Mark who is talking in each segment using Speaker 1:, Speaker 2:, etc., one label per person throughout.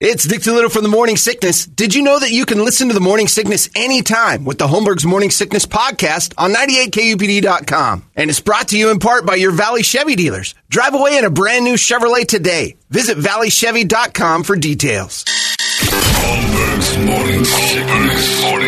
Speaker 1: It's Dick Little from the Morning Sickness. Did you know that you can listen to the Morning Sickness anytime with the Holmberg's Morning Sickness podcast on 98kupd.com? And it's brought to you in part by your Valley Chevy dealers. Drive away in a brand new Chevrolet today. Visit valleychevy.com for details.
Speaker 2: Holmberg's Morning Sickness. Morning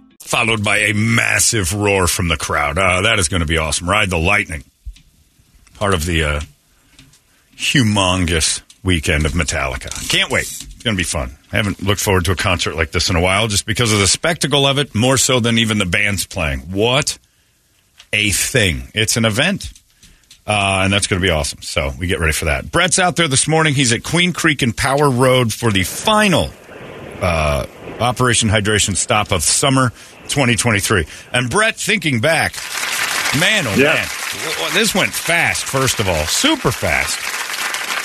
Speaker 3: followed by a massive roar from the crowd. Uh, that is going to be awesome. Ride the Lightning. Part of the uh, humongous weekend of Metallica. Can't wait. It's going to be fun. I haven't looked forward to a concert like this in a while just because of the spectacle of it, more so than even the bands playing. What a thing. It's an event. Uh, and that's going to be awesome. So we get ready for that. Brett's out there this morning. He's at Queen Creek and Power Road for the final uh, Operation Hydration stop of summer 2023. And Brett, thinking back, man, oh
Speaker 4: Yeah.
Speaker 3: man, this went fast. First of all, super fast.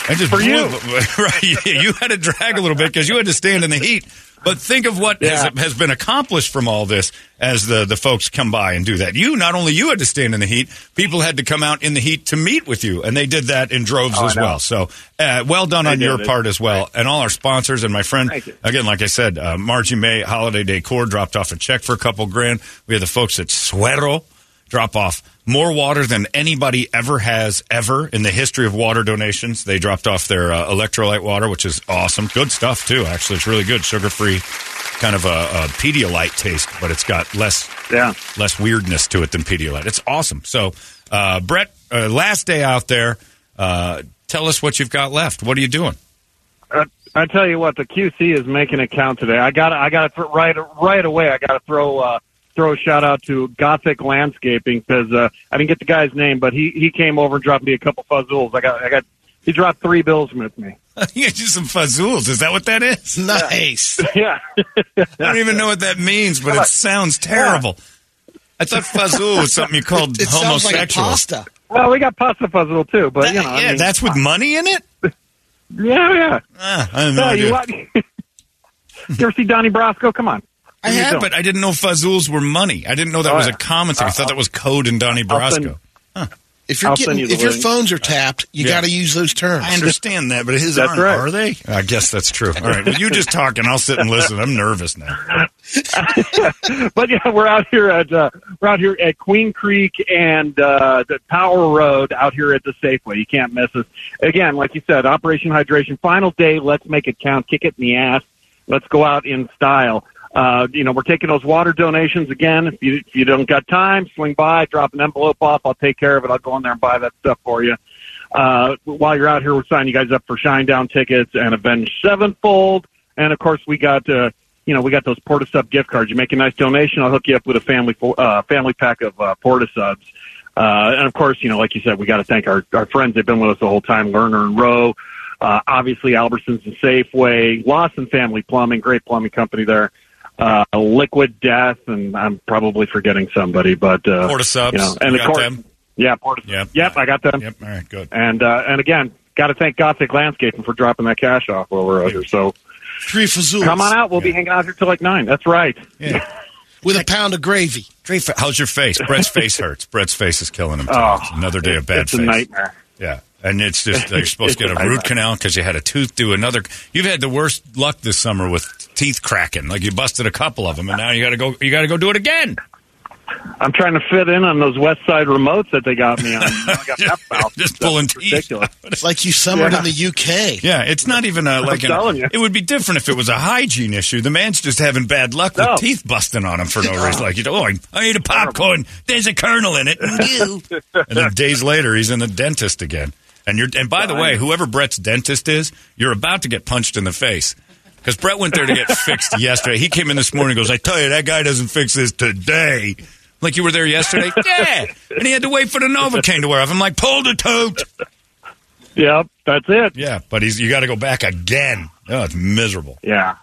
Speaker 3: I just
Speaker 4: For
Speaker 3: blew-
Speaker 4: you.
Speaker 3: right? You had to drag a little bit because you had to stand in the heat. But think of what
Speaker 4: Yeah.
Speaker 3: has, has been accomplished from all this as the, the folks come by and do that. You not only you had to stand in the heat, people had to come out in the heat to meet with you, and they did that in droves
Speaker 4: Oh,
Speaker 3: as well. So uh, well done
Speaker 4: They
Speaker 3: on your
Speaker 4: it.
Speaker 3: part as well, and all our sponsors and my friend again, like I said, uh, Margie May Holiday Decor dropped off a check for a couple grand. We had the folks at Suero drop off more water than anybody ever has ever in the history of water donations. They dropped off their uh, electrolyte water, which is awesome. Good stuff too. Actually, it's really good, sugar free, kind of a, a Pedialyte taste, but it's got less
Speaker 4: Yeah.
Speaker 3: less weirdness to it than Pedialyte. It's awesome. So, uh, Brett, uh, last day out there. Uh, tell us what you've got left. What are you doing?
Speaker 4: Uh, I tell you what, the QC is making it count today. I got, I got to right, right away. I got to throw, uh, throw a shout out to Gothic Landscaping because uh, I didn't get the guy's name, but he he came over and dropped me a couple fuzzles. I got, I got, he dropped three bills with me.
Speaker 3: you get you some fazools. Is that what that is?
Speaker 5: Nice.
Speaker 4: Yeah,
Speaker 3: I don't even know what that means, but it sounds terrible. I thought fazool was something you called
Speaker 5: It sounds like
Speaker 3: homosexual.
Speaker 5: pasta.
Speaker 4: well, we got pasta fuzzle too, but you know, I
Speaker 3: yeah,
Speaker 4: mean,
Speaker 3: that's with money in it.
Speaker 4: yeah, yeah.
Speaker 3: Ah, I have no
Speaker 4: Yeah,
Speaker 3: idea.
Speaker 4: you, what? you ever see Donnie Brasco? Come on.
Speaker 3: I
Speaker 4: What are you
Speaker 3: had,
Speaker 4: doing?
Speaker 3: but I didn't know fazools were money. I didn't know that
Speaker 4: Oh,
Speaker 3: was a common thing. I thought that was code in Donnie
Speaker 4: I'll send-
Speaker 3: Brasco.
Speaker 5: If you're
Speaker 4: I'll
Speaker 5: getting,
Speaker 4: you the
Speaker 5: if your
Speaker 4: link.
Speaker 5: phones are tapped, you
Speaker 3: Yeah.
Speaker 5: got to use those terms.
Speaker 3: I understand that, but his aren't,
Speaker 4: right.
Speaker 3: are they? I guess that's true. All right, well, you just talk and I'll sit and listen. I'm nervous now.
Speaker 4: but yeah, we're out here at uh, we're out here at Queen Creek and uh, the Power Road out here at the Safeway. You can't miss us. Again, like you said, Operation Hydration, final day. Let's make it count. Kick it in the ass. Let's go out in style. Uh, you know, we're taking those water donations again. If you if you don't got time, swing by, drop an envelope off. I'll take care of it. I'll go in there and buy that stuff for you. Uh, while you're out here, we're signing you guys up for Shinedown tickets and Avenged Sevenfold. And of course, we got uh, you know we got those Porta Sub gift cards. You make a nice donation, I'll hook you up with a family uh, family pack of uh, Port of Subs. Uh, and of course, you know, like you said, we got to thank our our friends. They've been with us the whole time. Lerner and Rowe, uh, obviously Albertsons and Safeway, Lawson Family Plumbing, great plumbing company there. Liquid Death, and I'm probably forgetting somebody, but uh,
Speaker 3: Port of Subs,
Speaker 4: you know, and
Speaker 3: you
Speaker 4: of
Speaker 3: got
Speaker 4: course,
Speaker 3: them?
Speaker 4: yeah, Porta.
Speaker 3: Yep.
Speaker 4: yep, I got them.
Speaker 3: Yep. All right. Good.
Speaker 4: And uh, and again, got to thank Gothic Landscaping for dropping that cash off while we're out here. So
Speaker 5: Three fazools.
Speaker 4: come on out. We'll be hanging out here till like nine. That's right.
Speaker 3: Yeah.
Speaker 5: with a pound of gravy.
Speaker 3: How's your face? Brett's face hurts. Brett's face is killing him.
Speaker 4: Oh,
Speaker 3: It's another day of bad
Speaker 4: it's
Speaker 3: face.
Speaker 4: a nightmare.
Speaker 3: Yeah. And it's just you're supposed to get a
Speaker 4: a
Speaker 3: root canal because you had a tooth do another. You've had the worst luck this summer with teeth cracking. Like you busted a couple of them, and now you got to go. You got to go do it again.
Speaker 4: I'm trying to fit in on those West Side remotes that they got me on. I got that mouth.
Speaker 3: Just pulling teeth.
Speaker 4: ridiculous.
Speaker 5: It's like you summered
Speaker 4: Yeah.
Speaker 5: in the UK.
Speaker 3: Yeah, it's not even a like. An,
Speaker 4: telling you.
Speaker 3: It would be different if it was a hygiene issue. The man's just having bad luck with teeth busting on him for no reason. Like you know, oh, I, I ate a popcorn. There's a kernel in it. Ew. and then days later, he's in the dentist again. And you're. And by the way, whoever Brett's dentist is, you're about to get punched in the face. Because Brett went there to get fixed yesterday. He came in this morning and goes, I tell you, that guy doesn't fix this today. Like you were there yesterday? Yeah. And he had to wait for the Novocaine to wear off. I'm like, pull the tote.
Speaker 4: Yep, that's it.
Speaker 3: Yeah, but he's you got to go back again. Oh, it's miserable.
Speaker 4: Yeah.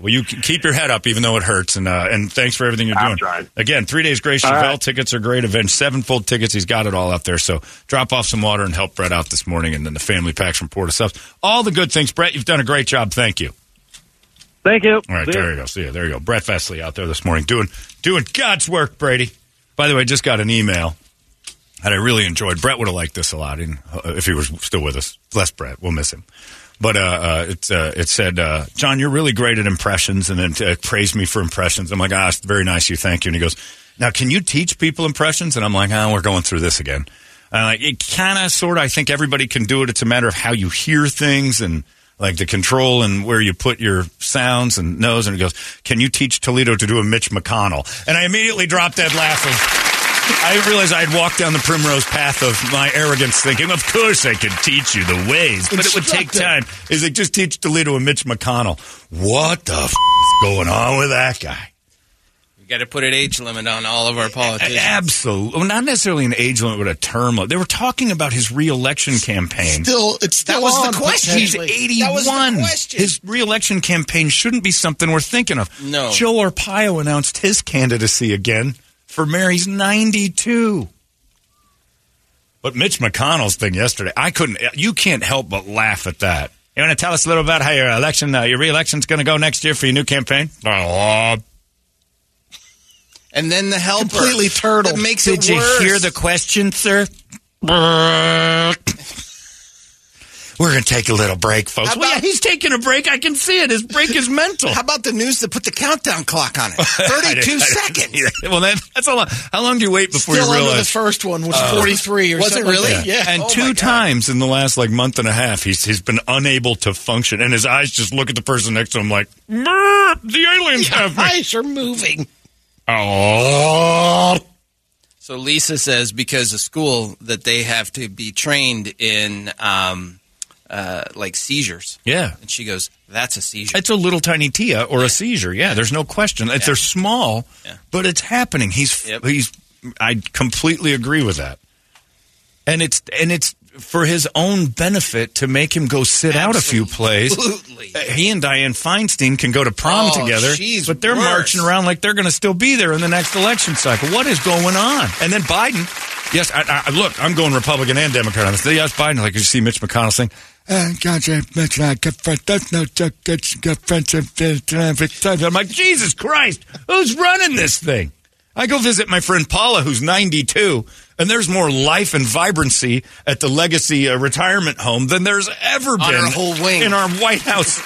Speaker 3: Well, you keep your head up even though it hurts, and uh, and thanks for everything you're
Speaker 4: I'm
Speaker 3: doing.
Speaker 4: trying.
Speaker 3: Again, three days Grace Chevelle
Speaker 4: right.
Speaker 3: tickets are great. Avenged Sevenfold tickets. He's got it all out there. So drop off some water and help Brett out this morning, and then the family packs from Port of Subs. All the good things, Brett. You've done a great job. Thank you.
Speaker 4: Thank you.
Speaker 3: All right,
Speaker 4: See
Speaker 3: there you go. See you. There you go. Brett Fesley out there this morning doing doing God's work, Brady. By the way, I just got an email that I really enjoyed. Brett would have liked this a lot in, uh, if he was still with us. Bless Brett. We'll miss him. But uh, uh, it, uh, it said, uh, John, you're really great at impressions, and then uh, praised me for impressions. I'm like, ah, it's very nice of you. Thank you. And he goes, now, can you teach people impressions? And I'm like, ah, we're going through this again. And like, it kind of, sort of, I think everybody can do it. It's a matter of how you hear things and like the control and where you put your sounds and nose. And he goes, can you teach Toledo to do a Mitch McConnell? And I immediately dropped that laugh of, I realized I had walked down the primrose path of my arrogance, thinking, "Of course I could teach you the ways, but it would take time." Is like just teach Toledo and Mitch McConnell. What the f- is going on with that guy?
Speaker 6: We got to put an age limit on all of our politicians.
Speaker 3: Absolutely, well, not necessarily an age limit, but a term limit. They were talking about his reelection campaign.
Speaker 5: Still, it's still
Speaker 7: That was the question.
Speaker 3: He's
Speaker 5: potentially.
Speaker 3: 81.
Speaker 7: That was the question.
Speaker 3: His reelection campaign shouldn't be something we're thinking of.
Speaker 6: No.
Speaker 3: Joe Arpaio announced his candidacy again for Mary's 92. But Mitch McConnell's thing yesterday, I couldn't. You can't help but laugh at that. You want to tell us a little about how your election, uh, your reelection's going to go next year for your new campaign? Oh,
Speaker 6: And then the helper.
Speaker 5: Completely turtle.
Speaker 6: That makes
Speaker 3: did
Speaker 6: it
Speaker 3: you
Speaker 6: worse.
Speaker 3: hear the question, sir? We're going to take a little break, folks.
Speaker 7: How
Speaker 3: well, yeah, he's taking a break. I can see it. His break is mental.
Speaker 7: How about the news that put the countdown clock on it? 32
Speaker 3: I didn't
Speaker 7: seconds.
Speaker 3: see that. Well, that, that's a lot. How long do you wait before
Speaker 5: Still
Speaker 3: you
Speaker 5: under the first one, was is uh, 43 or
Speaker 7: Was it
Speaker 5: something like
Speaker 7: really?
Speaker 5: that. Yeah.
Speaker 3: And
Speaker 7: Oh, my
Speaker 3: two times in the last like month and a half, he's he's been unable to function, and his eyes just look at the person next to him like, the aliens have me.
Speaker 5: Eyes are moving.
Speaker 3: Oh,
Speaker 6: So Lisa says because of school that they have to be trained in um, uh, like seizures.
Speaker 3: yeah.
Speaker 6: And she goes, "That's a seizure."
Speaker 3: It's a little tiny TIA or a seizure. Yeah, there's no question. It's They're small,
Speaker 6: Yeah.
Speaker 3: but it's happening. He's
Speaker 6: Yep.
Speaker 3: he's. I completely agree with that. And it's and it's for his own benefit to make him go sit out a few plays. Uh, He and Dianne Feinstein can go to prom
Speaker 6: Oh,
Speaker 3: together, but they're
Speaker 6: worse.
Speaker 3: marching around like they're going to still be there in the next election cycle. What is going on? And then Biden, yes, I, I, look, I'm going Republican and Democrat on this. Yes, Biden, like you see Mitch McConnell saying, uh, God, I- Mitch, I got friends. That's no joke. That's got friends. I'm like, Jesus Christ, who's running this thing? I go visit my friend Paula, who's 92, and there's more life and vibrancy at the Legacy uh, retirement home than there's ever been
Speaker 6: our whole wing.
Speaker 3: in our White House.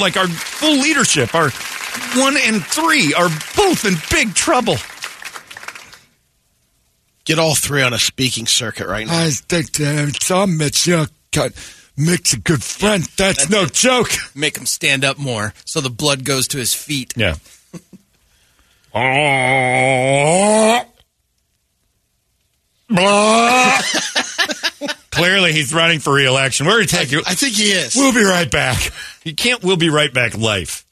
Speaker 3: Like our full leadership, our one and three are both in big trouble.
Speaker 5: Get all three on a speaking circuit right now.
Speaker 3: I think uh, some Mitch, you got Mick's a good friend. That's, no joke.
Speaker 6: Make him stand up more so the blood goes to his feet.
Speaker 3: Yeah. Oh. Clearly, he's running for reelection. We're going to take you.
Speaker 5: I think he is.
Speaker 3: We'll be right back. You can't. We'll be right back. Life.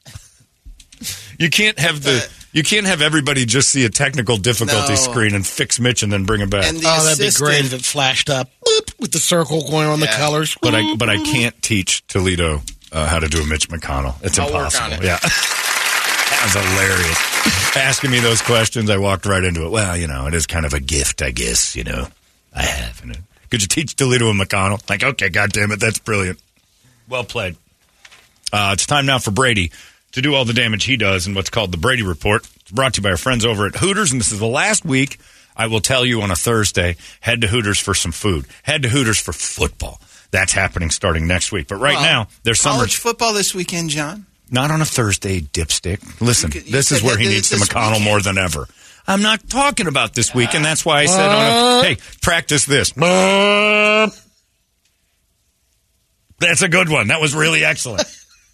Speaker 3: You can't have the. You can't have everybody just see a technical difficulty
Speaker 6: No.
Speaker 3: screen and fix Mitch and then bring him back.
Speaker 6: And the
Speaker 5: oh, that'd be
Speaker 6: assistant,
Speaker 5: great if it flashed up boop, with the circle going on the colors.
Speaker 3: but I. But I can't teach Toledo uh, how to do a Mitch McConnell. It's
Speaker 6: I'll work
Speaker 3: impossible.
Speaker 6: on it.
Speaker 3: Yeah. that was hilarious. Asking me those questions, I walked right into it. Well, you know, it is kind of a gift, I guess. You know, I have. You know. Could you teach Toledo and McConnell? Like, okay, God damn it, that's brilliant. Well played. Uh, it's time now for Brady to do all the damage he does in what's called the Brady Report. It's brought to you by our friends over at Hooters, and this is the last week. I will tell you on a Thursday, head to Hooters for some food. Head to Hooters for football. That's happening starting next week. But right
Speaker 6: Well,
Speaker 3: now, there's summer
Speaker 6: college football this weekend, John.
Speaker 3: Not on a Thursday, dipstick. Listen,
Speaker 6: You you
Speaker 3: this is where he needs the McConnell
Speaker 6: weekend.
Speaker 3: more than ever. I'm not talking about this week, and that's why I said, on a, "Hey, practice this." That's a good one. That was really excellent.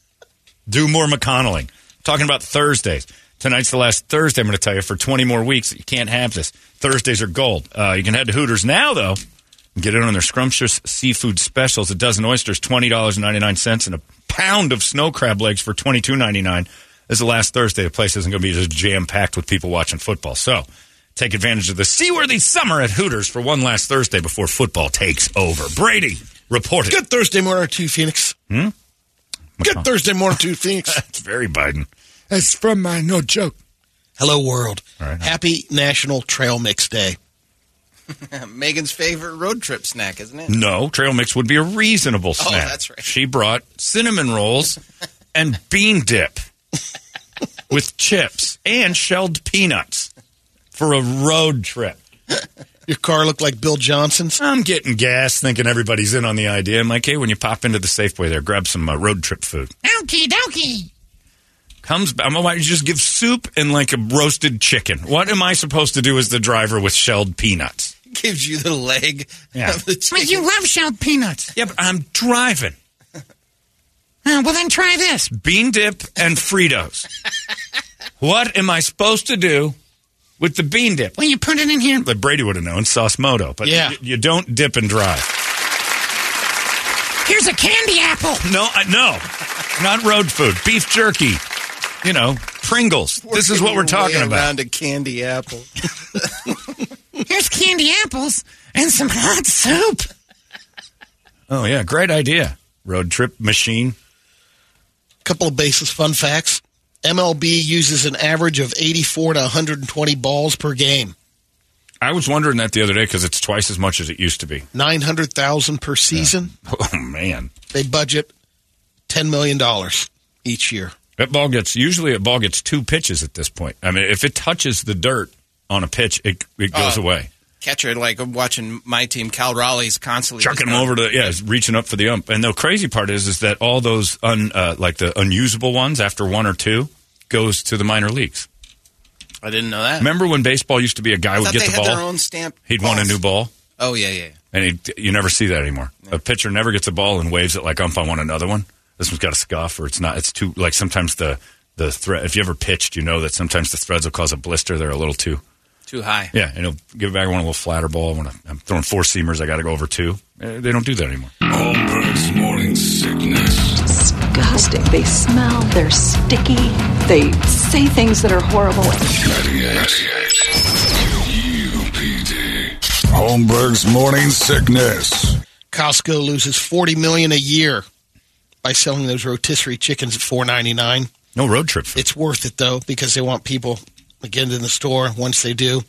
Speaker 3: Do more McConnelling. Talking about Thursdays. Tonight's the last Thursday. I'm going to tell you for 20 more weeks. You can't have this. Thursdays are gold. Uh, you can head to Hooters now, though. Get in on their scrumptious seafood specials. A dozen oysters, twenty dollars and ninety nine cents, and a pound of snow crab legs for twenty two ninety nine. This is the last Thursday. The place isn't going to be just jam packed with people watching football. So take advantage of the seaworthy summer at Hooters for one last Thursday before football takes over. Brady, Report it.
Speaker 5: Good Thursday morning to you, Phoenix.
Speaker 3: Hmm?
Speaker 5: Good Thursday morning to you, Phoenix.
Speaker 3: It's very Biden.
Speaker 5: That's from my no joke. Hello, world.
Speaker 3: Right.
Speaker 5: Happy National Trail Mix Day.
Speaker 6: Megan's favorite road trip snack, isn't it?
Speaker 3: No, trail mix would be a reasonable snack.
Speaker 6: Oh, that's right.
Speaker 3: She brought cinnamon rolls and bean dip with chips and shelled peanuts for a road trip.
Speaker 5: Your car looked like Bill Johnson's.
Speaker 3: I'm getting gas, thinking everybody's in on the idea. I'm like, hey, when you pop into the Safeway there, grab some uh, road trip food.
Speaker 8: Okie dokie.
Speaker 3: Comes back. I'm like, why don't you just give soup and like a roasted chicken? What am I supposed to do as the driver with shelled peanuts?
Speaker 6: Gives you the leg
Speaker 3: Yeah.
Speaker 6: of the
Speaker 8: But
Speaker 6: chicken.
Speaker 8: you love shelled peanuts.
Speaker 3: Yeah, but I'm driving.
Speaker 8: Uh, well, then try this.
Speaker 3: Bean dip and Fritos. what am I supposed to do with the bean dip?
Speaker 8: Well, you put it in here.
Speaker 3: But Brady would have known sauce moto, but
Speaker 5: Yeah.
Speaker 3: y- you don't dip and drive.
Speaker 8: Here's a candy apple.
Speaker 3: No, I, no, not road food. Beef jerky, you know, Pringles. this is what we're talking
Speaker 6: Way
Speaker 3: about.
Speaker 6: Around a candy apple.
Speaker 8: Here's candy apples and some hot soup.
Speaker 3: Oh yeah, great idea. Road trip machine.
Speaker 5: Couple of basis fun facts. MLB uses an average of 84 to 120 balls per game.
Speaker 3: I was wondering that the other day because it's twice as much as it used to be.
Speaker 5: 900,000 per season.
Speaker 3: Oh man,
Speaker 5: They budget $10 million each year.
Speaker 3: that ball gets usually a ball gets two pitches at this point. I mean, if it touches the dirt on a pitch, it it goes
Speaker 6: Uh,
Speaker 3: away.
Speaker 6: Catcher, like I'm watching my team, Cal Raleigh's constantly
Speaker 3: chucking them over to yeah, reaching up for the ump. And the crazy part is, is that all those un, uh, like the unusable ones after one or two goes to the minor leagues.
Speaker 6: I didn't know that.
Speaker 3: Remember when baseball used to be a guy would get the
Speaker 6: had their
Speaker 3: ball,
Speaker 6: own stamp.
Speaker 3: he'd want a new ball,
Speaker 6: Oh yeah, yeah.
Speaker 3: and you never see that anymore. A pitcher never gets a ball and waves it like ump. I want another one. This one's got a scuff, or it's not. It's too like sometimes the the thread. If you ever pitched, you know that sometimes the threads will cause a blister. They're a little too.
Speaker 6: Too high.
Speaker 3: Yeah, and he'll give it back. I want a little flatter ball. When I'm throwing four seamers. I got to go over two. Eh, They don't do that anymore.
Speaker 2: Holmberg's morning sickness.
Speaker 9: disgusting. They smell, they're sticky, they say things that are horrible.
Speaker 2: 98 UPD. Holmberg's morning sickness.
Speaker 5: Costco loses 40 million a year by selling those rotisserie chickens at 4.99.
Speaker 3: No road trip. Food.
Speaker 5: It's worth it though because they want people to get in the store. Once they do,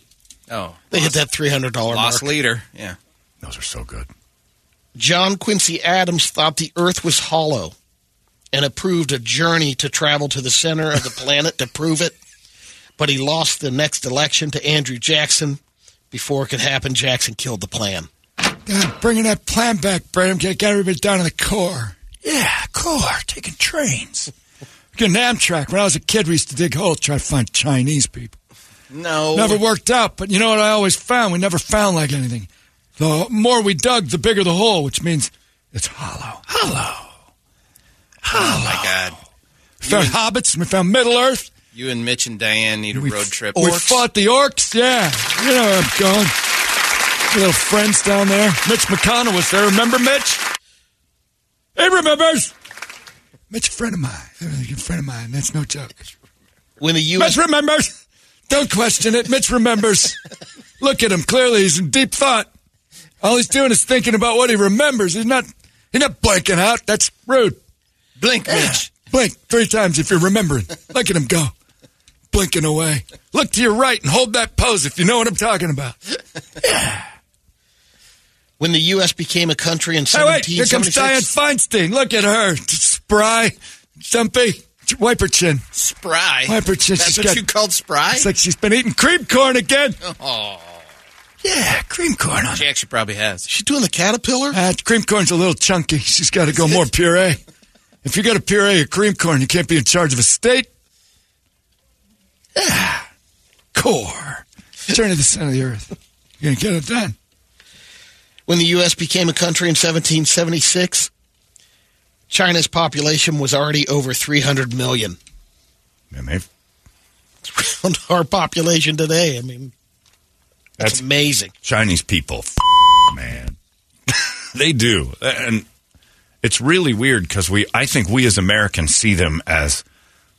Speaker 6: Oh,
Speaker 5: they hit that $300
Speaker 6: lost
Speaker 5: mark.
Speaker 6: leader. Yeah.
Speaker 3: Those are so good.
Speaker 5: John Quincy Adams thought the Earth was hollow and approved a journey to travel to the center of the planet to prove it. But he lost the next election to Andrew Jackson. Before it could happen, Jackson killed the plan.
Speaker 10: God, bringing that plan back, Bram. Get, get everybody down to the core. Yeah, core. Taking trains. Getting Amtrak. When I was a kid, we used to dig holes, try to find Chinese people.
Speaker 6: No.
Speaker 10: Never worked out, but you know what I always found? We never found like anything. The more we dug, the bigger the hole, which means it's hollow. Hollow. Hollow.
Speaker 6: Oh my God.
Speaker 10: We found hobbits, we found Middle Earth.
Speaker 6: You and Mitch and Dianne need a
Speaker 10: We
Speaker 6: road trip.
Speaker 10: We fought the orcs, yeah. You know where I'm going. Little friends down there. Mitch McConnell was there. Remember Mitch? He remembers. Mitch, a friend of mine. A friend of mine. That's no joke.
Speaker 5: When the U.S.
Speaker 10: Mitch remembers. Don't question it. Mitch remembers. Look at him. Clearly, he's in deep thought. All he's doing is thinking about what he remembers. He's not. He's not blanking out. That's rude.
Speaker 6: Blink, Mitch.
Speaker 10: Blink three times if you're remembering. Look at him go. Blinking away. Look to your right and hold that pose if you know what I'm talking about. Yeah.
Speaker 5: when the U.S. became a country in
Speaker 10: Hey, wait. Here comes Dianne
Speaker 5: 1776,
Speaker 10: Feinstein. Look at her. Spry. Stumpy. Wipe her chin.
Speaker 6: Spry.
Speaker 10: Wipe her chin.
Speaker 6: That's
Speaker 10: She's
Speaker 6: what
Speaker 10: got-
Speaker 6: you called spry?
Speaker 10: It's like she's been eating cream corn again.
Speaker 6: oh.
Speaker 10: Yeah, cream corn on
Speaker 6: She actually probably has.
Speaker 5: she's doing the caterpillar.
Speaker 10: Uh, cream corn's a little chunky. She's got to go more puree. If you got a puree your cream corn, you can't be in charge of a state. Yeah. Core. Turn to the center of the earth. You're going to get it done.
Speaker 5: When the U.S. became a country in 1776, China's population was already over 300 million.
Speaker 3: Man, they've-
Speaker 5: On our population today, I mean, that's,
Speaker 3: That's-
Speaker 5: amazing.
Speaker 3: Chinese people, f- man, they do, and it's really weird because we, I think we as Americans see them as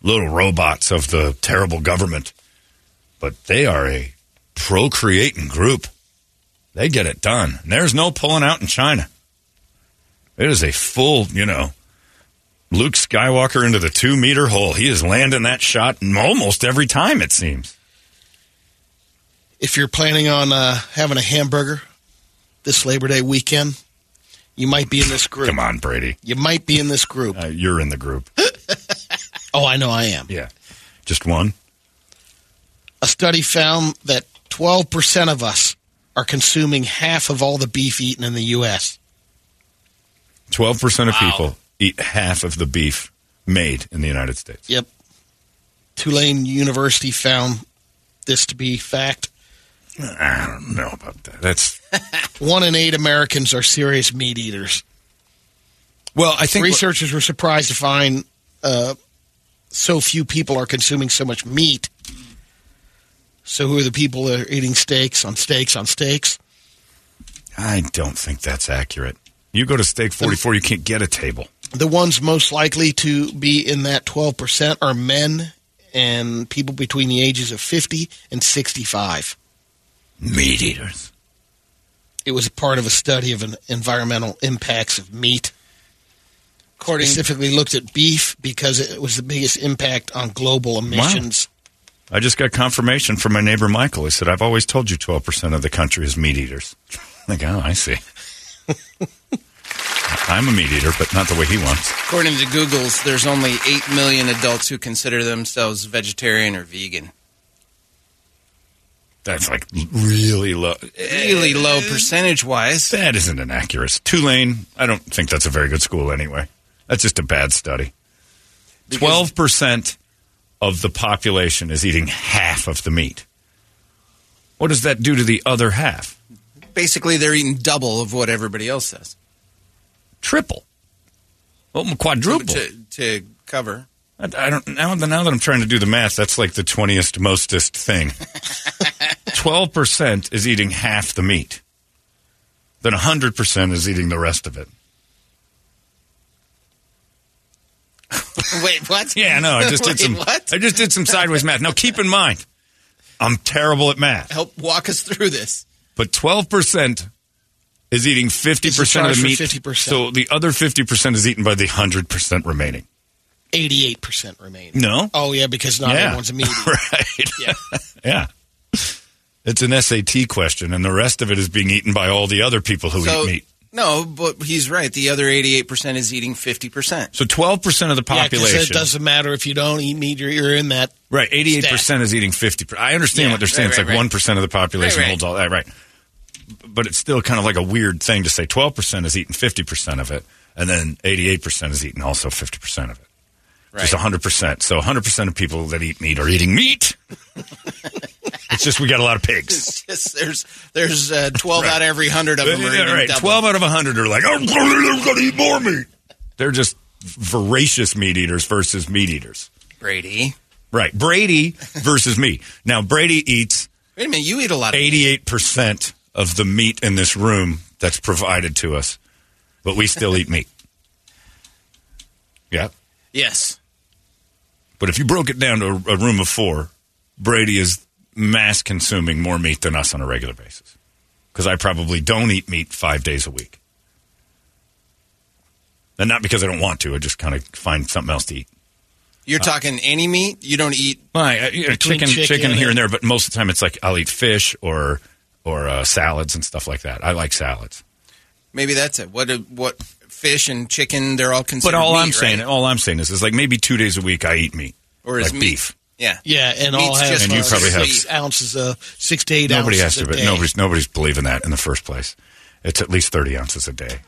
Speaker 3: little robots of the terrible government, but they are a procreating group. They get it done. And there's no pulling out in China. It is a full, you know, Luke Skywalker into the two meter hole. He is landing that shot almost every time, it seems.
Speaker 5: If you're planning on uh, having a hamburger this Labor Day weekend, you might be in this group.
Speaker 3: Come on, Brady.
Speaker 5: You might be in this group.
Speaker 3: Uh, you're in the group.
Speaker 5: Oh, I know I am.
Speaker 3: Yeah. Just one?
Speaker 5: A study found that 12% of us are consuming half of all the beef eaten in the U.S.
Speaker 3: 12% of people eat half of the beef made in the United States.
Speaker 5: Yep. Tulane University found this to be fact.
Speaker 3: I don't know about that. That's
Speaker 5: One in eight Americans are serious meat eaters.
Speaker 3: well. I think
Speaker 5: Researchers were surprised to find uh, so few people are consuming so much meat. So, who are the people that are eating steaks on steaks on steaks?
Speaker 3: I don't think that's accurate. You go to Steak 44, you can't get a table.
Speaker 5: The ones most likely to be in that 12% are men and people between the ages of 50 and 65.
Speaker 3: Meat eaters.
Speaker 5: It was part of a study of an environmental impacts of meat.
Speaker 6: According
Speaker 5: Specifically looked at beef because it was the biggest impact on global emissions.
Speaker 3: I just got confirmation from my neighbor Michael. He said, I've always told you 12% of the country is meat eaters. like, oh, I see. I'm a meat eater, but not the way he wants.
Speaker 6: according to Google's, there's only eight million adults who consider themselves vegetarian or vegan.
Speaker 3: That's like really low.
Speaker 6: Really low eh, percentage wise.
Speaker 3: That isn't an accurate. Tulane, I don't think that's a very good school anyway. That's just a bad study. Twelve percent of the population is eating half of the meat. What does that do to the other half?
Speaker 6: Basically, they're eating double of what everybody else says.
Speaker 3: Triple. Well, quadruple.
Speaker 6: To, to cover.
Speaker 3: I, I don't now. Now that I'm trying to do the math, that's like the twentieth mostest thing. Twelve percent is eating half the meat. Then hundred percent is eating the rest of it.
Speaker 6: Wait, what?
Speaker 3: Yeah, no, I just did
Speaker 6: Wait,
Speaker 3: some.
Speaker 6: What?
Speaker 3: I just did some sideways math. Now, keep in mind, I'm terrible at math,
Speaker 6: Help walk us through this.
Speaker 3: but twelve percent is eating fifty percent of
Speaker 5: It's a
Speaker 3: the meat.
Speaker 5: for 50%.
Speaker 3: So the other fifty percent is eaten by the hundred percent remaining.
Speaker 5: 88% remain.
Speaker 3: No,
Speaker 5: Oh, yeah, because not
Speaker 3: yeah,
Speaker 5: everyone's a meat
Speaker 3: right?
Speaker 5: Yeah.
Speaker 3: yeah. It's an SAT question, and the rest of it is being eaten by all the other people who
Speaker 6: So,
Speaker 3: eat meat.
Speaker 6: no, but he's right. The other 88% is eating 50%.
Speaker 3: So twelve percent of the
Speaker 5: Yeah,
Speaker 3: population,
Speaker 5: it doesn't matter if you don't eat meat, you're, you're in that.
Speaker 3: right? Eighty-eight percent is eating 50%. I understand
Speaker 6: Yeah,
Speaker 3: what they're saying.
Speaker 6: right,
Speaker 3: it's
Speaker 6: right,
Speaker 3: like one of the population
Speaker 6: Right, right.
Speaker 3: holds all that, right? But it's still kind of like a weird thing to say. Twelve percent is eating fifty percent of it, and then eighty-eight percent is eating also fifty percent of it. Just
Speaker 6: Right.
Speaker 3: hundred percent. So hundred percent of people that eat meat are eating meat. it's just we got a lot of pigs.
Speaker 6: Just, there's there's uh, 12 out of every 100 of them
Speaker 3: Yeah,
Speaker 6: eating
Speaker 3: right.
Speaker 6: double.
Speaker 3: Twelve out of hundred are like, I'm going to eat more meat. They're just voracious meat eaters versus meat eaters.
Speaker 6: Brady.
Speaker 3: Right. Brady versus me. Now Brady eats
Speaker 6: Wait a minute, you eat a lot of
Speaker 3: eighty-eight percent of the meat in this room that's provided to us, but we still eat meat. Yeah.
Speaker 6: Yes.
Speaker 3: But if you broke it down to a, a room of four, Brady is mass consuming more meat than us on a regular basis. Because I probably don't eat meat five days a week. And not because I don't want to, I just kind of find something else to eat.
Speaker 6: You're talking any meat? You don't eat
Speaker 3: my, uh, you know,
Speaker 5: Between
Speaker 3: chicken, chicken,
Speaker 5: chicken
Speaker 3: here and- there, but most of the time it's like I'll eat fish or or uh, salads and stuff like that. I like salads.
Speaker 6: maybe that's it. What what fish and chicken they're all considered
Speaker 3: But all
Speaker 6: meat,
Speaker 3: I'm saying,
Speaker 6: right?
Speaker 3: all I'm saying is, is like maybe two days a week I eat meat
Speaker 6: or is
Speaker 3: like
Speaker 6: meat
Speaker 3: beef.
Speaker 6: Yeah.
Speaker 5: Yeah, and all
Speaker 6: Meat's
Speaker 5: have
Speaker 6: just
Speaker 3: And you
Speaker 5: uh,
Speaker 3: probably have-
Speaker 5: six ounces, uh, six to eight
Speaker 3: Nobody has to, but nobody's nobody's believing that in the first place. It's at least thirty ounces a day.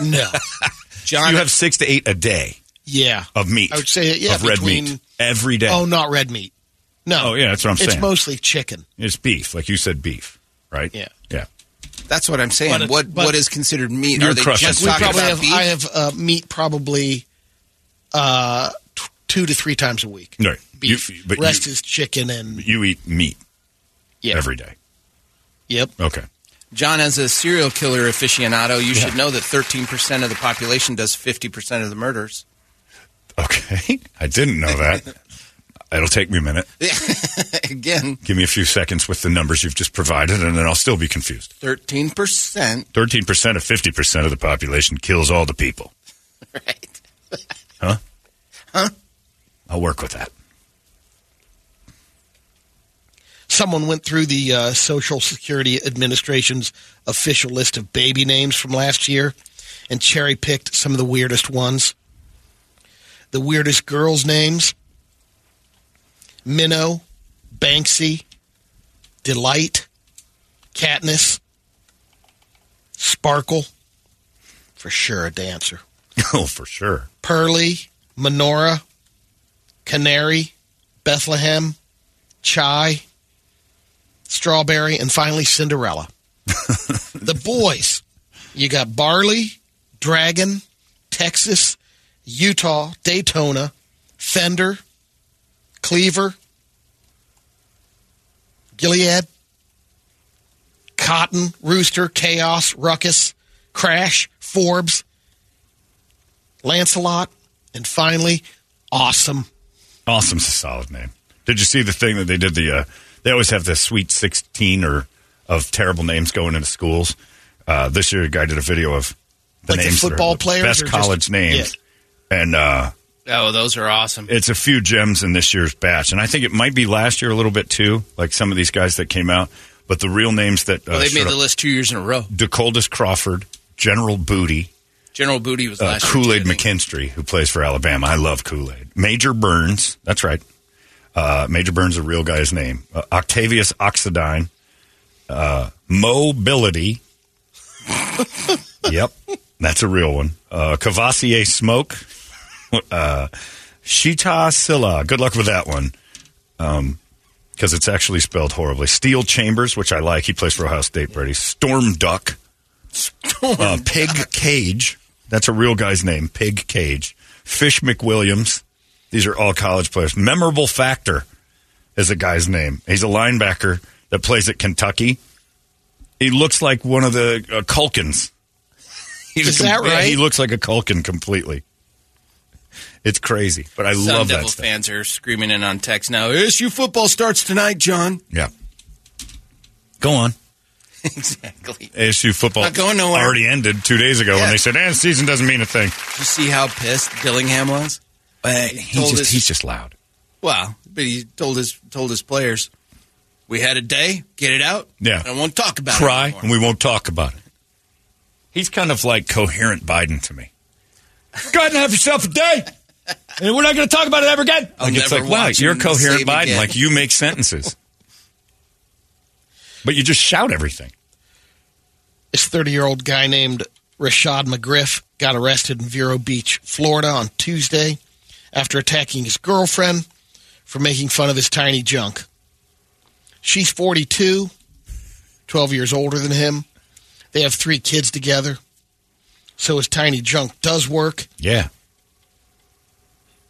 Speaker 5: No.
Speaker 6: John
Speaker 3: You have six to eight a day
Speaker 5: Yeah.
Speaker 3: of meat.
Speaker 5: I would say, yeah,
Speaker 3: of red meat every day.
Speaker 5: Oh, not red meat. No.
Speaker 3: Oh, yeah, that's what I'm saying.
Speaker 5: It's mostly chicken.
Speaker 3: It's beef, like you said, beef, right?
Speaker 5: Yeah.
Speaker 3: yeah.
Speaker 6: That's what I'm saying.
Speaker 5: But
Speaker 6: what
Speaker 5: but-
Speaker 6: what is considered meat?
Speaker 3: You're
Speaker 6: Are they
Speaker 3: crushing
Speaker 6: just
Speaker 3: We
Speaker 5: We
Speaker 6: talking
Speaker 5: probably
Speaker 6: about
Speaker 5: have,
Speaker 6: beef?
Speaker 5: I have uh, meat probably uh, t- two to three times a week.
Speaker 3: Right.
Speaker 5: Beef.
Speaker 3: You- but
Speaker 5: Rest
Speaker 3: you-
Speaker 5: is chicken and
Speaker 3: You eat meat
Speaker 5: yeah.
Speaker 3: every day.
Speaker 5: Yep.
Speaker 3: Okay.
Speaker 6: John, as a serial killer aficionado, you should know that 13% of the population does 50% of the murders.
Speaker 3: Okay. I didn't know that. It'll take me a minute.
Speaker 6: Again,
Speaker 3: Give me a few seconds with the numbers you've just provided, and then I'll still be confused.
Speaker 6: 13%.
Speaker 3: 13% of 50% of the population kills all the people.
Speaker 6: Right.
Speaker 3: Huh?
Speaker 6: Huh?
Speaker 3: I'll work with that.
Speaker 5: Someone went through the uh, Social Security Administration's official list of baby names from last year and cherry picked some of the weirdest ones. The weirdest girls' names Minnow, Banksy, Delight, Katniss, Sparkle, for sure a dancer.
Speaker 3: Oh, for sure.
Speaker 5: Pearly, Menorah, Canary, Bethlehem, Chai, Strawberry, and finally Cinderella. the boys, you got Barley, Dragon, Texas, Utah, Daytona, Fender, Cleaver, Gilead, Cotton, Rooster, Chaos, Ruckus, Crash, Forbes, Lancelot, and finally, Awesome.
Speaker 3: Awesome's a solid name. Did you see the thing that they did? The uh, they always have the Sweet Sixteen or of terrible names going into schools. Uh, this year, a guy did a video of the
Speaker 5: Like
Speaker 3: names are
Speaker 5: football
Speaker 3: the
Speaker 5: players
Speaker 3: best
Speaker 5: or just-
Speaker 3: college names, and uh,
Speaker 6: Oh, those are awesome.
Speaker 3: it's a few gems in this year's batch. And I think it might be last year a little bit too, like some of these guys that came out. But the real names that uh,
Speaker 6: Well, they made the
Speaker 3: up-
Speaker 6: list two years in a row.
Speaker 3: Dakotas Crawford, General Booty,
Speaker 6: General Booty was
Speaker 3: uh,
Speaker 6: last year.
Speaker 3: Kool Aid
Speaker 6: too, I think.
Speaker 3: McKinstry, who plays for Alabama. I love Kool Aid. Major Burns, that's right. Uh, Major Burns, is a real guy's name. Uh, Octavius Oxidine, uh, Mobility. yep, that's a real one. Uh, Cavassier Smoke, uh, Shita Silla. Good luck with that one. Um, because it's actually spelled horribly. Steel Chambers, which I like. He plays for Ohio State, Brady. Storm Duck. Uh, Pig Cage. That's a real guy's name. Pig Cage. Fish McWilliams. These are all college players. Memorable Factor is a guy's name. He's a linebacker that plays at Kentucky. He looks like one of the uh, Culkins. He's
Speaker 5: Is
Speaker 3: a
Speaker 5: that
Speaker 3: yeah,
Speaker 5: right?
Speaker 3: he looks like a Culkin completely. It's crazy, but I
Speaker 6: Sun
Speaker 3: love
Speaker 6: Devil
Speaker 3: that stuff.
Speaker 6: fans are screaming in on text now. ASU football starts tonight, John.
Speaker 3: Yeah. Go on.
Speaker 6: exactly.
Speaker 3: ASU football
Speaker 6: Not going nowhere.
Speaker 3: already ended two days ago when they said, eh, season doesn't mean a thing.
Speaker 6: Did you see how pissed Dillingham was?
Speaker 3: he's,
Speaker 6: told
Speaker 3: just,
Speaker 6: his-
Speaker 3: he's just loud.
Speaker 6: Well, but he told his told his players, "We had a day, get it out.
Speaker 3: Yeah.
Speaker 6: I won't talk about
Speaker 3: Cry,
Speaker 6: it Cry,
Speaker 3: and we won't talk about it. He's kind of like coherent Biden to me.
Speaker 10: Go ahead and have yourself a day. And we're not going to talk about it ever again.
Speaker 6: I'll
Speaker 3: like it's like, wow, you're coherent Biden.
Speaker 6: again.
Speaker 3: Like you make sentences, but you just shout everything.
Speaker 5: This 30 year old guy named Rashad McGriff got arrested in Vero Beach, Florida on Tuesday after attacking his girlfriend for making fun of his tiny junk. She's 42, 12 years older than him. They have three kids together. So his tiny junk does work,
Speaker 3: Yeah,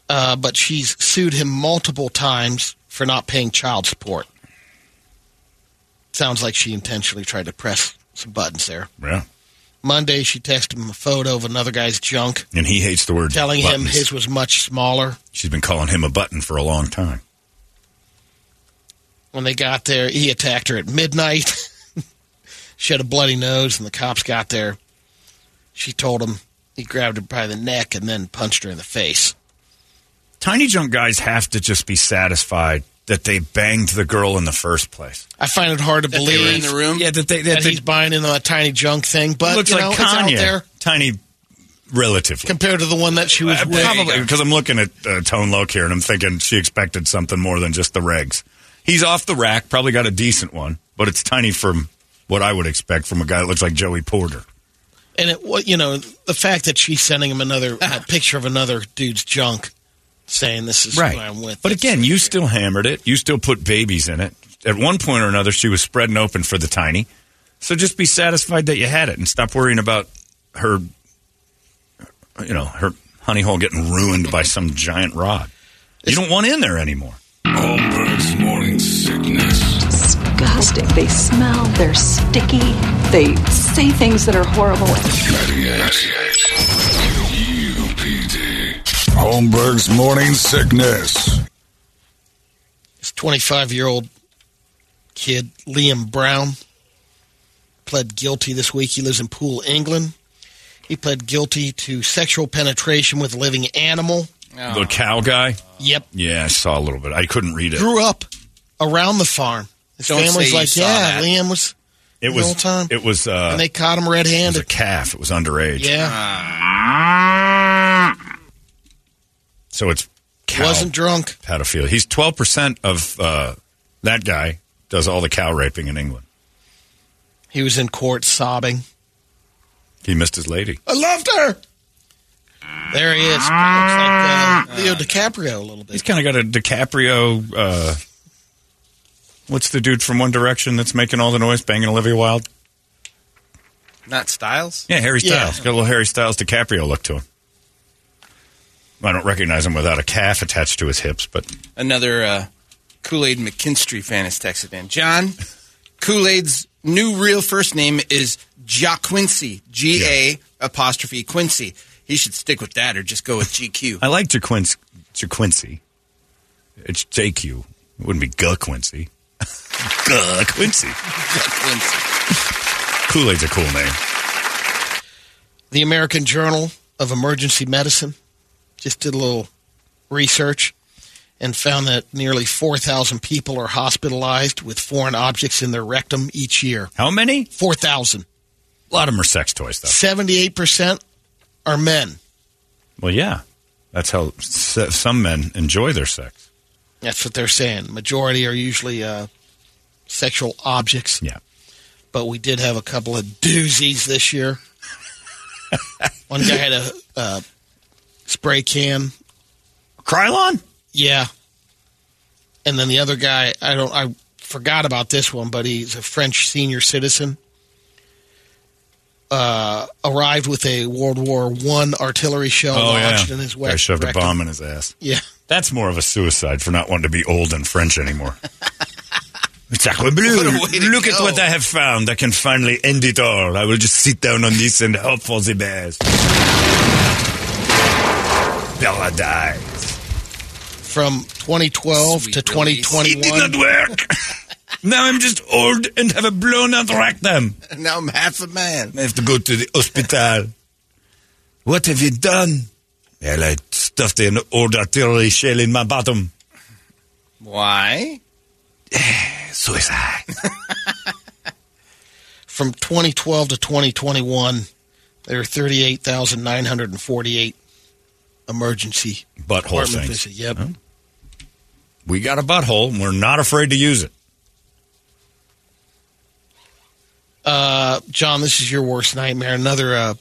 Speaker 5: uh, but she's sued him multiple times for not paying child support. Sounds like she intentionally tried to press some buttons there.
Speaker 3: yeah.
Speaker 5: Monday, she texted him a photo of another guy's junk,
Speaker 3: And he hates the word
Speaker 5: telling him his was much smaller.
Speaker 3: She's been calling him a button for a long time.
Speaker 5: When they got there, he attacked her at midnight. she had a bloody nose, and the cops got there. She told him he grabbed her by the neck and then punched her in the face.
Speaker 3: Tiny junk guys have to just be satisfied that they banged the girl in the first place.
Speaker 5: I find it hard to
Speaker 6: That they were
Speaker 5: believe
Speaker 6: in the room.
Speaker 3: Yeah, that they
Speaker 5: that he's buying into that tiny junk thing, but
Speaker 3: looks
Speaker 5: you know,
Speaker 3: like
Speaker 5: it's out
Speaker 3: Kanye.
Speaker 5: there
Speaker 3: Tiny, relatively.
Speaker 5: compared to the one that she was
Speaker 3: Uh,
Speaker 5: with.
Speaker 3: Probably because I'm looking at uh, Tone Loc here and I'm thinking she expected something more than just the regs. He's off the rack, probably got a decent one, but it's tiny from what I would expect from a guy that looks like Joey Porter.
Speaker 5: And it, what you know, the fact that she's sending him another a picture of another dude's junk, saying this is who I'm with.
Speaker 3: But again, you still hammered it. You still put babies in it. At one point or another, she was spreading open for the tiny. So just be satisfied that you had it and stop worrying about her, you know, her honey hole getting ruined by some giant rod. You don't want in there anymore.
Speaker 2: Holmberg's morning sickness.
Speaker 9: Disgusting. They smell, they're sticky, they say things that are horrible.
Speaker 2: 98. UPD. Holmberg's morning sickness.
Speaker 5: This 25 year old kid, Liam Brown, pled guilty this week. He lives in Poole, England. He pled guilty to sexual penetration with a living animal.
Speaker 3: The cow guy?
Speaker 5: Yep.
Speaker 3: Yeah, I saw a little bit. I couldn't read it.
Speaker 5: Grew up around the farm. His
Speaker 6: Don't
Speaker 5: family's like, yeah,
Speaker 6: that."
Speaker 5: Liam was
Speaker 3: It was
Speaker 5: whole time.
Speaker 3: it was uh
Speaker 5: and they caught him
Speaker 3: it was a calf. It was underage.
Speaker 5: Yeah,
Speaker 3: So it's cow
Speaker 5: wasn't drunk.
Speaker 3: pedophilia. He's 12% of uh, that guy does all the cow raping in England.
Speaker 5: He was in court sobbing.
Speaker 3: He missed his lady.
Speaker 5: I loved her. There he is. Looks like uh, Leo DiCaprio a little bit.
Speaker 3: He's kind of got a DiCaprio. Uh, what's the dude from One Direction that's making all the noise, banging Olivia Wilde?
Speaker 6: Not Styles?
Speaker 3: Yeah, Harry
Speaker 5: Yeah.
Speaker 3: Styles. Got a little Harry Styles DiCaprio look to him. I don't recognize him without a calf attached to his hips, but
Speaker 6: Another uh, Kool Aid McKinstry fan has texted in. John, Kool Aid's new real first name is Ja Quincy. G A apostrophe Quincy. He should stick with that or just go with GQ.
Speaker 3: I like JaQuincy. JaQuincy. It's JQ. It wouldn't be Guh Quincy. Guh Quincy.
Speaker 6: Quincy.
Speaker 3: Kool Aid's a cool name.
Speaker 5: The American Journal of Emergency Medicine just did a little research and found that nearly 4,000 people are hospitalized with foreign objects in their rectum each year.
Speaker 3: How many?
Speaker 5: 4,000.
Speaker 3: A lot of them are sex toys, though.
Speaker 5: 78% are men.
Speaker 3: Well, yeah. That's how s- some men enjoy their sex.
Speaker 5: That's what they're saying. Majority are usually uh, sexual objects.
Speaker 3: Yeah.
Speaker 5: But we did have a couple of doozies this year. One guy had a uh, spray can.
Speaker 3: Krylon?
Speaker 5: Yeah. And then the other guy, I don't, I forgot about this one, but he's a French senior citizen. Uh, arrived with a World War One artillery shell
Speaker 3: Oh, yeah.
Speaker 5: lodged in his
Speaker 3: Guy
Speaker 5: wet
Speaker 3: shoved a bomb in his ass.
Speaker 5: Yeah.
Speaker 3: That's more of a suicide for not wanting to be old and French anymore. Sacre bleu.
Speaker 6: What a way to
Speaker 3: Look at what I have found. I can finally end it all. I will just sit down on this and hope for the best. Paradise.
Speaker 5: From 2012
Speaker 6: Sweet
Speaker 5: to
Speaker 6: 2021.
Speaker 3: It did not work. now I'm just old and have a blown out rectum.
Speaker 6: Now I'm half a man.
Speaker 3: I have to go to the hospital. What have you done? Well, I stuffed an old artillery shell in my bottom.
Speaker 6: Why?
Speaker 3: Suicide.
Speaker 5: From 2012 to 2021, there are 38,948 emergency
Speaker 3: Butthole
Speaker 5: visits. Yep.
Speaker 3: We got a butthole, and we're not afraid to use it.
Speaker 5: Uh, John, this is your worst nightmare. Another uh,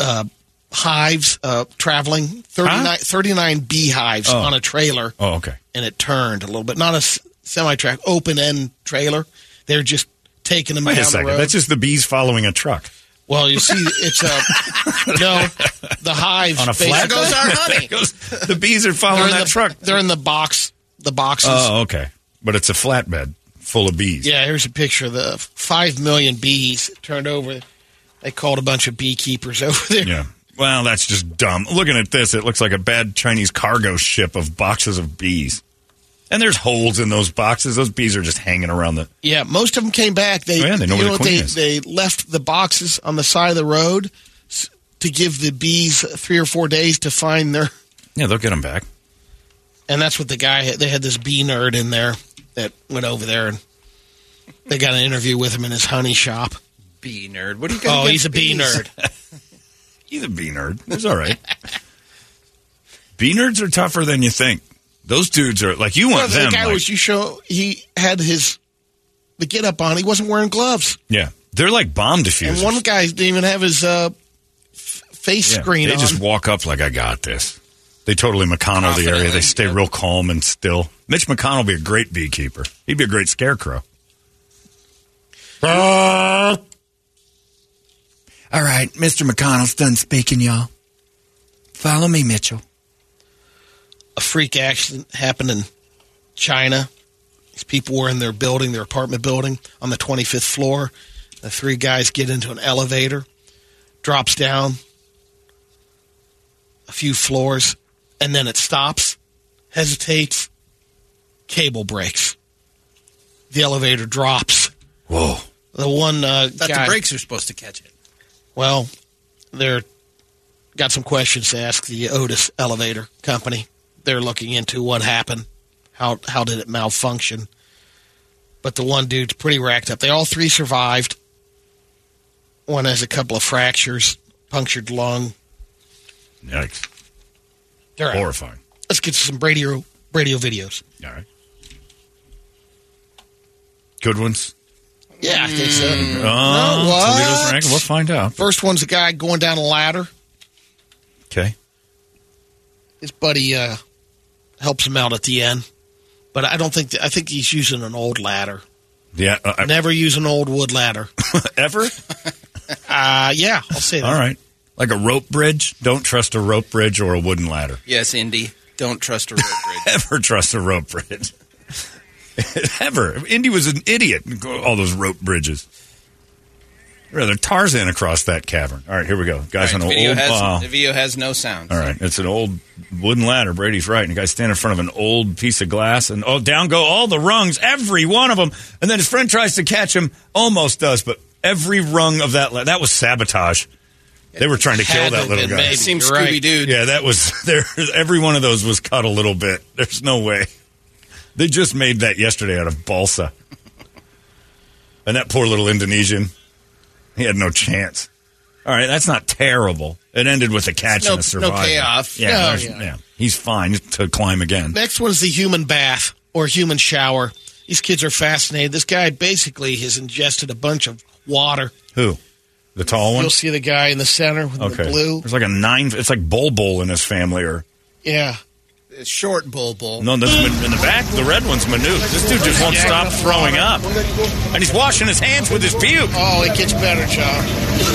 Speaker 5: uh, hives uh, traveling 39,
Speaker 3: Huh?
Speaker 5: 39 beehives
Speaker 3: Oh.
Speaker 5: on a trailer,
Speaker 3: Oh, okay.
Speaker 5: and it turned a little bit. Not a semi track, open end trailer. They're just taking them
Speaker 3: Wait a second.
Speaker 5: the road.
Speaker 3: That's just the bees following a truck.
Speaker 5: Well, you see, it's uh, a no. The hives
Speaker 3: On a flat?
Speaker 5: basically-
Speaker 6: Goes our honey.
Speaker 3: Goes- the bees are
Speaker 5: They're
Speaker 3: following
Speaker 5: in
Speaker 3: that
Speaker 5: the
Speaker 3: truck.
Speaker 5: They're in the box. The boxes.
Speaker 3: Oh, okay. But it's a flatbed full of bees.
Speaker 5: Yeah, here's a picture of the five million bees turned over. They called a bunch of beekeepers over there.
Speaker 3: Yeah. Well, that's just dumb. Looking at this, it looks like a bad Chinese cargo ship of boxes of bees. And there's holes in those boxes. Those bees are just hanging around the.
Speaker 5: Yeah, most of them came back. They,
Speaker 3: Oh, yeah, they know
Speaker 5: you
Speaker 3: where the queen
Speaker 5: they,
Speaker 3: is.
Speaker 5: they left the boxes on the side of the road to give the bees three or four days to find their.
Speaker 3: Yeah, they'll get them back.
Speaker 5: And that's what the guy had. They had this bee nerd in there that went over there and they got an interview with him in his honey shop.
Speaker 6: Bee nerd. What do you got?
Speaker 5: Oh, he's
Speaker 6: against
Speaker 5: a bee nerd.
Speaker 3: He's a bee nerd. It's all right. bee nerds are tougher than you think. Those dudes are like you
Speaker 5: Well,
Speaker 3: want
Speaker 5: the
Speaker 3: them.
Speaker 5: The guy
Speaker 3: like-
Speaker 5: was you show he had his the get up on. He wasn't wearing gloves,
Speaker 3: yeah, they're like bomb diffusers.
Speaker 5: and one guy didn't even have his uh, f- face
Speaker 3: Yeah,
Speaker 5: screen
Speaker 3: They
Speaker 5: on.
Speaker 3: just walk up like I got this. They totally McConnell the area. They stay
Speaker 6: yep.
Speaker 3: real calm and still. Mitch McConnell would be a great beekeeper. He'd be a great scarecrow. All right, Mr. McConnell's done speaking, y'all. Follow me, Mitchell.
Speaker 5: A freak accident happened in China. These people were in their building, their apartment building, on the 25th floor. The three guys get into an elevator, drops down a few floors, and then it stops, hesitates, cable breaks. The elevator drops.
Speaker 3: Whoa.
Speaker 5: The one uh,
Speaker 6: Thought
Speaker 5: guy.
Speaker 6: the brakes are supposed to catch it.
Speaker 5: Well, they're got some questions to ask the Otis Elevator Company. They're looking into what happened. How how did it malfunction? But the one dude's pretty racked up. They all three survived. One has a couple of fractures, punctured lung.
Speaker 3: Yikes.
Speaker 5: They're.
Speaker 3: Horrifying.
Speaker 5: Let's get some radio radio videos.
Speaker 3: All right. Good ones.
Speaker 5: Yeah, I think so.
Speaker 3: Oh,
Speaker 5: No, what?
Speaker 3: Toledo's ranking. We'll find out.
Speaker 5: First one's a guy going down a ladder.
Speaker 3: Okay.
Speaker 5: His buddy uh, helps him out at the end, but I don't think I think he's using an old ladder.
Speaker 3: Yeah. Uh,
Speaker 5: Never use an old wood ladder.
Speaker 3: ever?
Speaker 5: Uh, yeah, I'll say that.
Speaker 3: All right. Like a rope bridge. Don't trust a rope bridge or a wooden ladder.
Speaker 6: Yes, Indy. Don't trust a rope bridge.
Speaker 3: Ever trust a rope bridge. Ever. Indy was an idiot. All those rope bridges. Rather Tarzan across that cavern. All right, here we go. Guys
Speaker 6: All right,
Speaker 3: on
Speaker 6: the,
Speaker 3: an
Speaker 6: video
Speaker 3: old.
Speaker 6: has,
Speaker 3: uh,
Speaker 6: the video has no sound.
Speaker 3: all right, it's an old wooden ladder. Brady's right. And a guy standing in front of an old piece of glass, and oh, down go all the rungs, every one of them. And then his friend tries to catch him, almost does, but every rung of that la- that was sabotage. They were trying to kill that little guy.
Speaker 5: been,
Speaker 6: It seems
Speaker 5: You're right.
Speaker 6: Scooby Doo.
Speaker 3: Yeah, that was there. Every one of those was cut a little bit. There's no way. They just made that yesterday out of balsa. And that poor little Indonesian, he had no chance. All right, that's not terrible. It ended with a catch
Speaker 6: no-
Speaker 3: and a survival.
Speaker 6: no payoff.
Speaker 3: Yeah,
Speaker 5: No, yeah.
Speaker 3: yeah, he's fine to climb again.
Speaker 5: Next one's the human bath or human shower. These kids are fascinated. This guy basically has ingested a bunch of water.
Speaker 3: Who? The tall one.
Speaker 5: You'll see the guy in the center with
Speaker 3: Okay.
Speaker 5: the blue.
Speaker 3: There's like a nine. It's like Bol Bol in his family, or
Speaker 5: Yeah.
Speaker 6: Short Bol Bol.
Speaker 3: no, this in in the back. The red one's Manu. This dude just won't stop throwing up, and he's washing his hands with his puke.
Speaker 5: Oh, it gets better, John.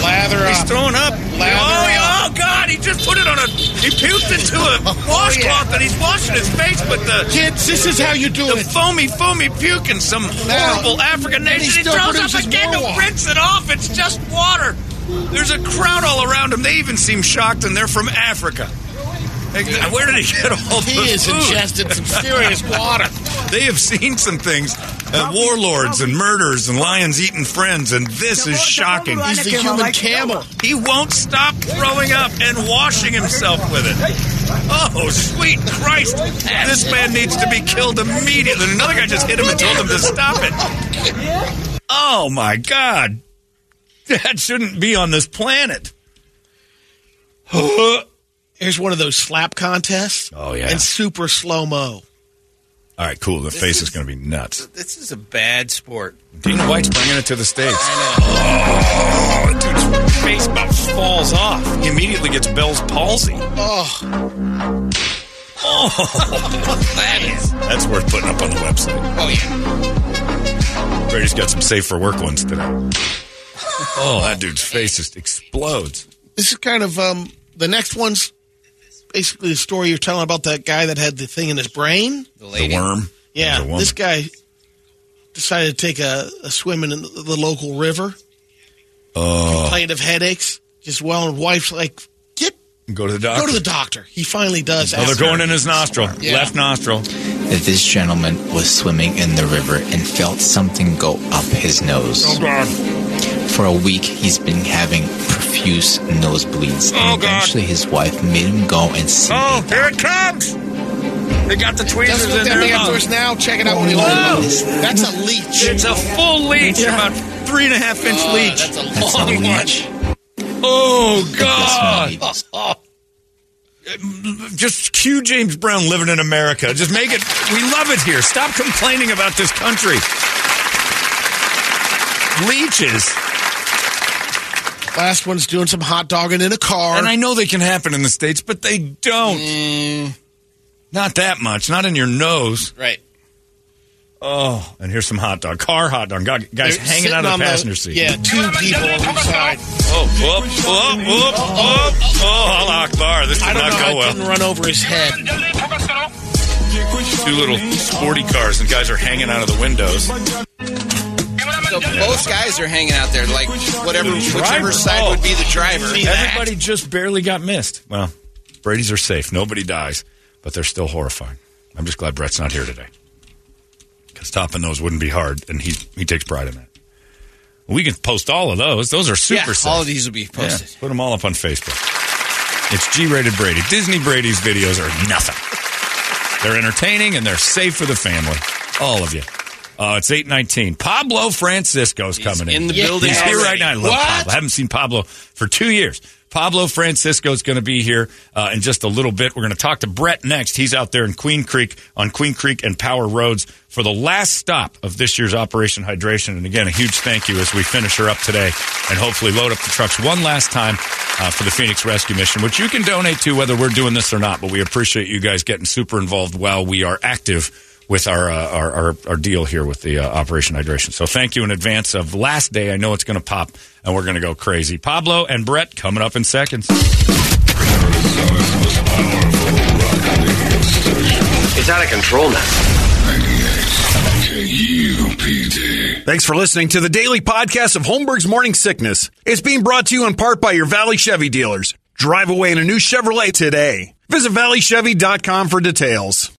Speaker 5: Lather up.
Speaker 3: He's throwing up.
Speaker 5: Lather
Speaker 3: oh,
Speaker 5: up.
Speaker 3: oh, God! He just put it on a. He puked into a oh, washcloth, and he's washing his face with the
Speaker 5: Kids, this is how you do
Speaker 3: the
Speaker 5: it.
Speaker 3: The foamy, foamy puke in some
Speaker 5: Now-
Speaker 3: horrible African
Speaker 5: And he
Speaker 3: nation. He throws up again to rinse it off. It's just water. There's a crowd all around him. They even seem shocked, and they're from Africa. Like, Where did he get all
Speaker 5: He
Speaker 3: this
Speaker 5: has
Speaker 3: food?
Speaker 5: ingested some serious water.
Speaker 3: They have seen some things, uh, warlords and murders and lions eating friends, and this is shocking.
Speaker 5: He's the human camel.
Speaker 3: He won't stop throwing up and washing himself with it. Oh, sweet Christ. This man needs to be killed immediately. Another guy just hit him and told him to stop it. Oh, my God. That shouldn't be on this planet.
Speaker 5: Here's one of those slap contests.
Speaker 3: Oh, yeah.
Speaker 5: And super slow mo.
Speaker 3: All right, cool. The
Speaker 6: This
Speaker 3: face is,
Speaker 6: is-
Speaker 3: going to be nuts.
Speaker 6: This is a bad sport.
Speaker 3: Dana White's bringing it to the States.
Speaker 6: I
Speaker 3: Oh, dude's face about falls off. He immediately gets Bell's palsy.
Speaker 5: Oh,
Speaker 3: Oh, that is. That's worth putting up on the website.
Speaker 6: Oh yeah.
Speaker 3: Brady's got some safe for work ones today. Oh, that dude's face just explodes.
Speaker 5: this is kind of um the next one's basically the story you're telling about that guy that had the thing in his brain.
Speaker 6: The
Speaker 3: The worm.
Speaker 5: Yeah,
Speaker 3: There's a woman.
Speaker 5: this guy decided to take a, a swim in the, the local river. Uh.
Speaker 3: Oh,
Speaker 5: Complained of headaches. Just well, and wife's like, get
Speaker 3: go to the doctor.
Speaker 5: go to the doctor. He finally does.
Speaker 3: Oh, they're going in his nostril,
Speaker 5: Yeah.
Speaker 3: left nostril.
Speaker 11: that this gentleman was swimming in the river and felt something go up his nose.
Speaker 3: Oh God!
Speaker 11: For a week, he's been having profuse nosebleeds,
Speaker 3: Oh,
Speaker 11: and
Speaker 3: God.
Speaker 11: eventually his wife made him go and see
Speaker 3: Oh,
Speaker 11: a
Speaker 3: here it comes! They got the
Speaker 5: That's
Speaker 3: tweezers
Speaker 5: what
Speaker 3: in
Speaker 5: they're
Speaker 3: there.
Speaker 5: after us now. Check it out when he
Speaker 3: Whoa.
Speaker 5: That's a leech.
Speaker 3: It's a full leech, about three and a half inch
Speaker 5: Uh,
Speaker 3: leech.
Speaker 5: That's a
Speaker 11: That's a
Speaker 5: long one.
Speaker 11: leech.
Speaker 3: Oh God! Just cue James Brown living in America. Just make it. We love it here. Stop complaining about this country. Leeches.
Speaker 5: Last one's doing some hot dogging in a car.
Speaker 3: And I know they can happen in the States, but they don't. Mm. Not that much. Not in your nose.
Speaker 6: Right.
Speaker 3: Oh, and here's some hot dog. Car hot dog. God, guys
Speaker 5: They're
Speaker 3: hanging out of the passenger seat.
Speaker 5: Yeah, two people on each side.
Speaker 3: Oh, whoop, whoop, whoop, whoop. Oh, Allah Akbar. This
Speaker 5: I don't
Speaker 3: not
Speaker 5: know
Speaker 3: go
Speaker 5: didn't
Speaker 3: well.
Speaker 5: run over his head.
Speaker 3: Two little sporty cars, and guys are hanging out of the windows.
Speaker 6: So both guys are hanging out there, like whatever, whichever side
Speaker 3: Oh.
Speaker 6: would be the oh, driver.
Speaker 3: Everybody just barely got missed. Well, Brady's are safe. Nobody dies, but they're still horrifying. I'm just glad Brett's not here today. because topping those wouldn't be hard, and he he takes pride in that. We can post all of those. Those are super
Speaker 6: Yeah,
Speaker 3: safe.
Speaker 6: all of these will be posted.
Speaker 3: Yeah, put them all up on Facebook. It's G-rated Brady. Disney Brady's videos are nothing. They're entertaining and they're safe for the family. All of you. Uh, it's eight nineteen. Pablo Francisco's coming in.
Speaker 6: in the building
Speaker 3: He's here right now. I love
Speaker 6: What?
Speaker 3: Pablo. I haven't seen Pablo for two years. Pablo Francisco's going to be here uh, in just a little bit. We're going to talk to Brett next. He's out there in Queen Creek on Queen Creek and Power Roads for the last stop of this year's Operation Hydration. And again, a huge thank you as we finish her up today and hopefully load up the trucks one last time uh, for the Phoenix Rescue Mission, which you can donate to whether we're doing this or not. But we appreciate you guys getting super involved while we are active with our, uh, our, our our deal here with the uh, Operation Hydration. So thank you in advance of last day. I know it's going to pop and we're going to go crazy. Pablo and Brett coming up in seconds.
Speaker 1: It's out of control now.
Speaker 12: Thanks for listening to the daily podcast of Holmberg's Morning Sickness. It's being brought to you in part by your Valley Chevy dealers. Drive away in a new Chevrolet today. Visit valleychevy.com for details.